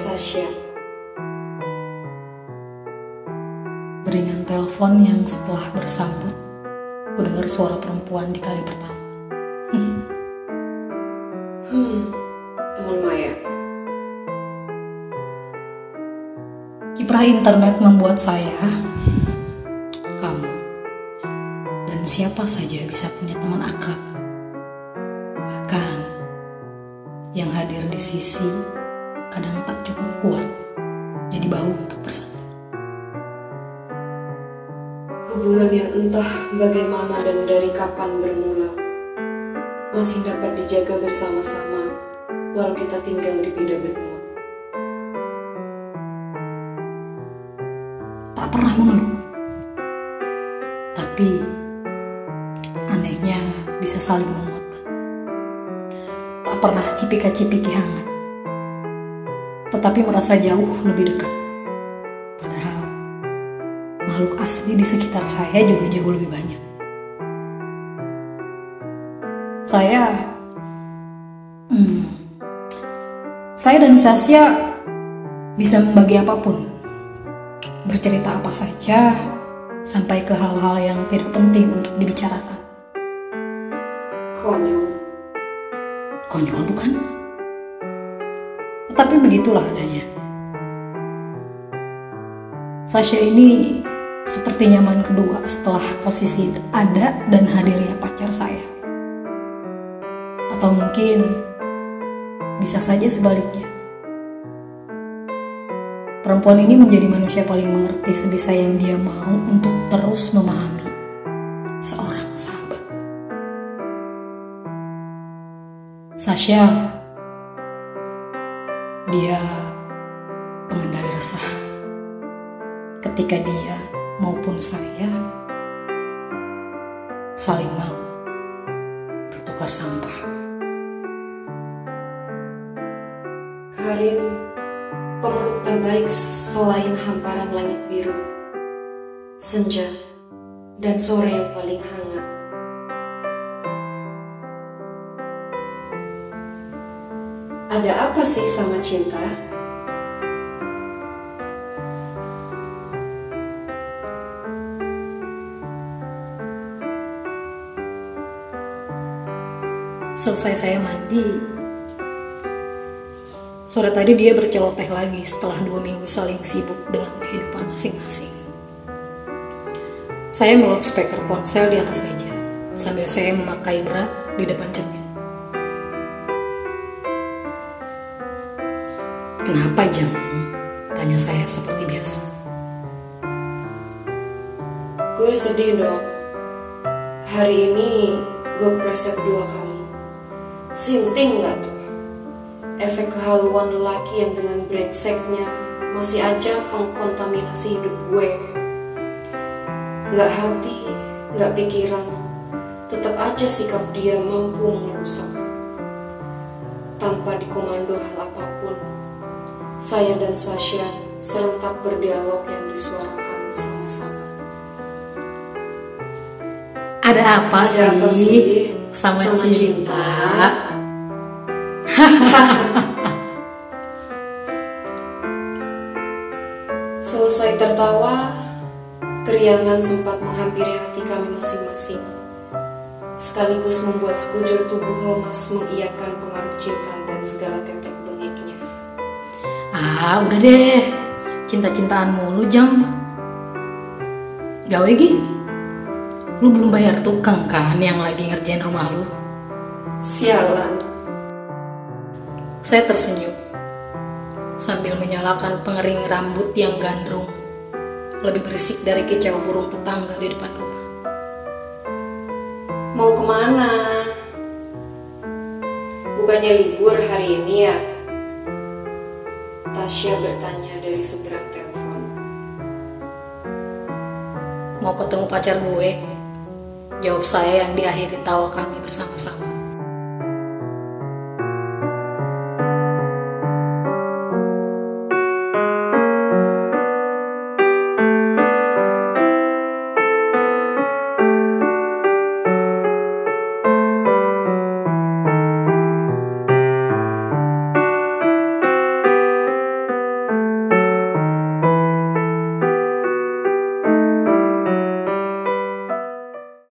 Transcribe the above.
Sasha. Deringan telepon yang setelah bersambut, ku dengar suara perempuan di kali pertama. Hmm, teman Maya. Kiprah internet membuat saya, kamu, dan siapa saja bisa punya teman akrab. Yang hadir di sisi kadang tak cukup kuat, jadi bau untuk bersatu. Hubungan yang entah bagaimana dan dari kapan bermula masih dapat dijaga bersama-sama walau kita tinggal di beda benua. Tak pernah mengeluh. Tapi, anehnya bisa saling menguatkan. Pernah cipika-cipiki hangat. Tetapi merasa jauh lebih dekat. Padahal, makhluk asli di sekitar saya juga jauh lebih banyak. Saya, hmm, saya dan Sasya bisa membagi apa pun, bercerita apa saja, sampai ke hal-hal yang tidak penting untuk dibicarakan. Konyol. Konyol bukan? Tetapi begitulah adanya. Sasha ini seperti nyaman kedua setelah posisi ada dan hadirnya pacar saya. Atau mungkin bisa saja sebaliknya. Perempuan ini menjadi manusia paling mengerti sebisa yang dia mau untuk terus memahami Sasha, dia pengendali resah. Ketika dia maupun saya saling mau bertukar sampah. Karin, pemeluk terbaik selain hamparan langit biru, senja, dan sore yang paling hangat. Ada apa sih sama cinta? Selesai saya mandi, sore tadi dia berceloteh lagi setelah dua minggu saling sibuk dengan kehidupan masing-masing. Saya melot speaker ponsel di atas meja, sambil saya memakai bra di depan cermin. Kenapa jam? Tanya saya seperti biasa. Gue sedih dong. Hari ini gue kepleset dua kali. Sinting nggak tuh? Efek kehaluan lelaki yang dengan brengseknya masih aja mengkontaminasi hidup gue. Nggak hati, nggak pikiran, tetap aja sikap dia mampu merusak. Tanpa dikomando saya dan Sasha serentak berdialog yang disuarakan sama-sama. Ada apa, Ada sih, apa sih sama, sama cinta? cinta? Selesai tertawa, keriangan sempat menghampiri hati kami masing-masing. Sekaligus membuat sekujur tubuh lemas mengiyakan pengaruh cinta dan segala tetek bengeknya. Ah, udah deh. Cinta-cintaan mulu, Jang. Gawe Gi. Lu belum bayar tukang kan yang lagi ngerjain rumah lu? Sialan. Saya tersenyum sambil menyalakan pengering rambut yang gandrung. Lebih berisik dari kicau burung tetangga di depan rumah. Mau ke mana? Bukannya libur hari ini ya? Tasya bertanya dari seberang telepon. Mau ketemu pacar gue? Jawab saya yang diakhiri tawa kami bersama-sama.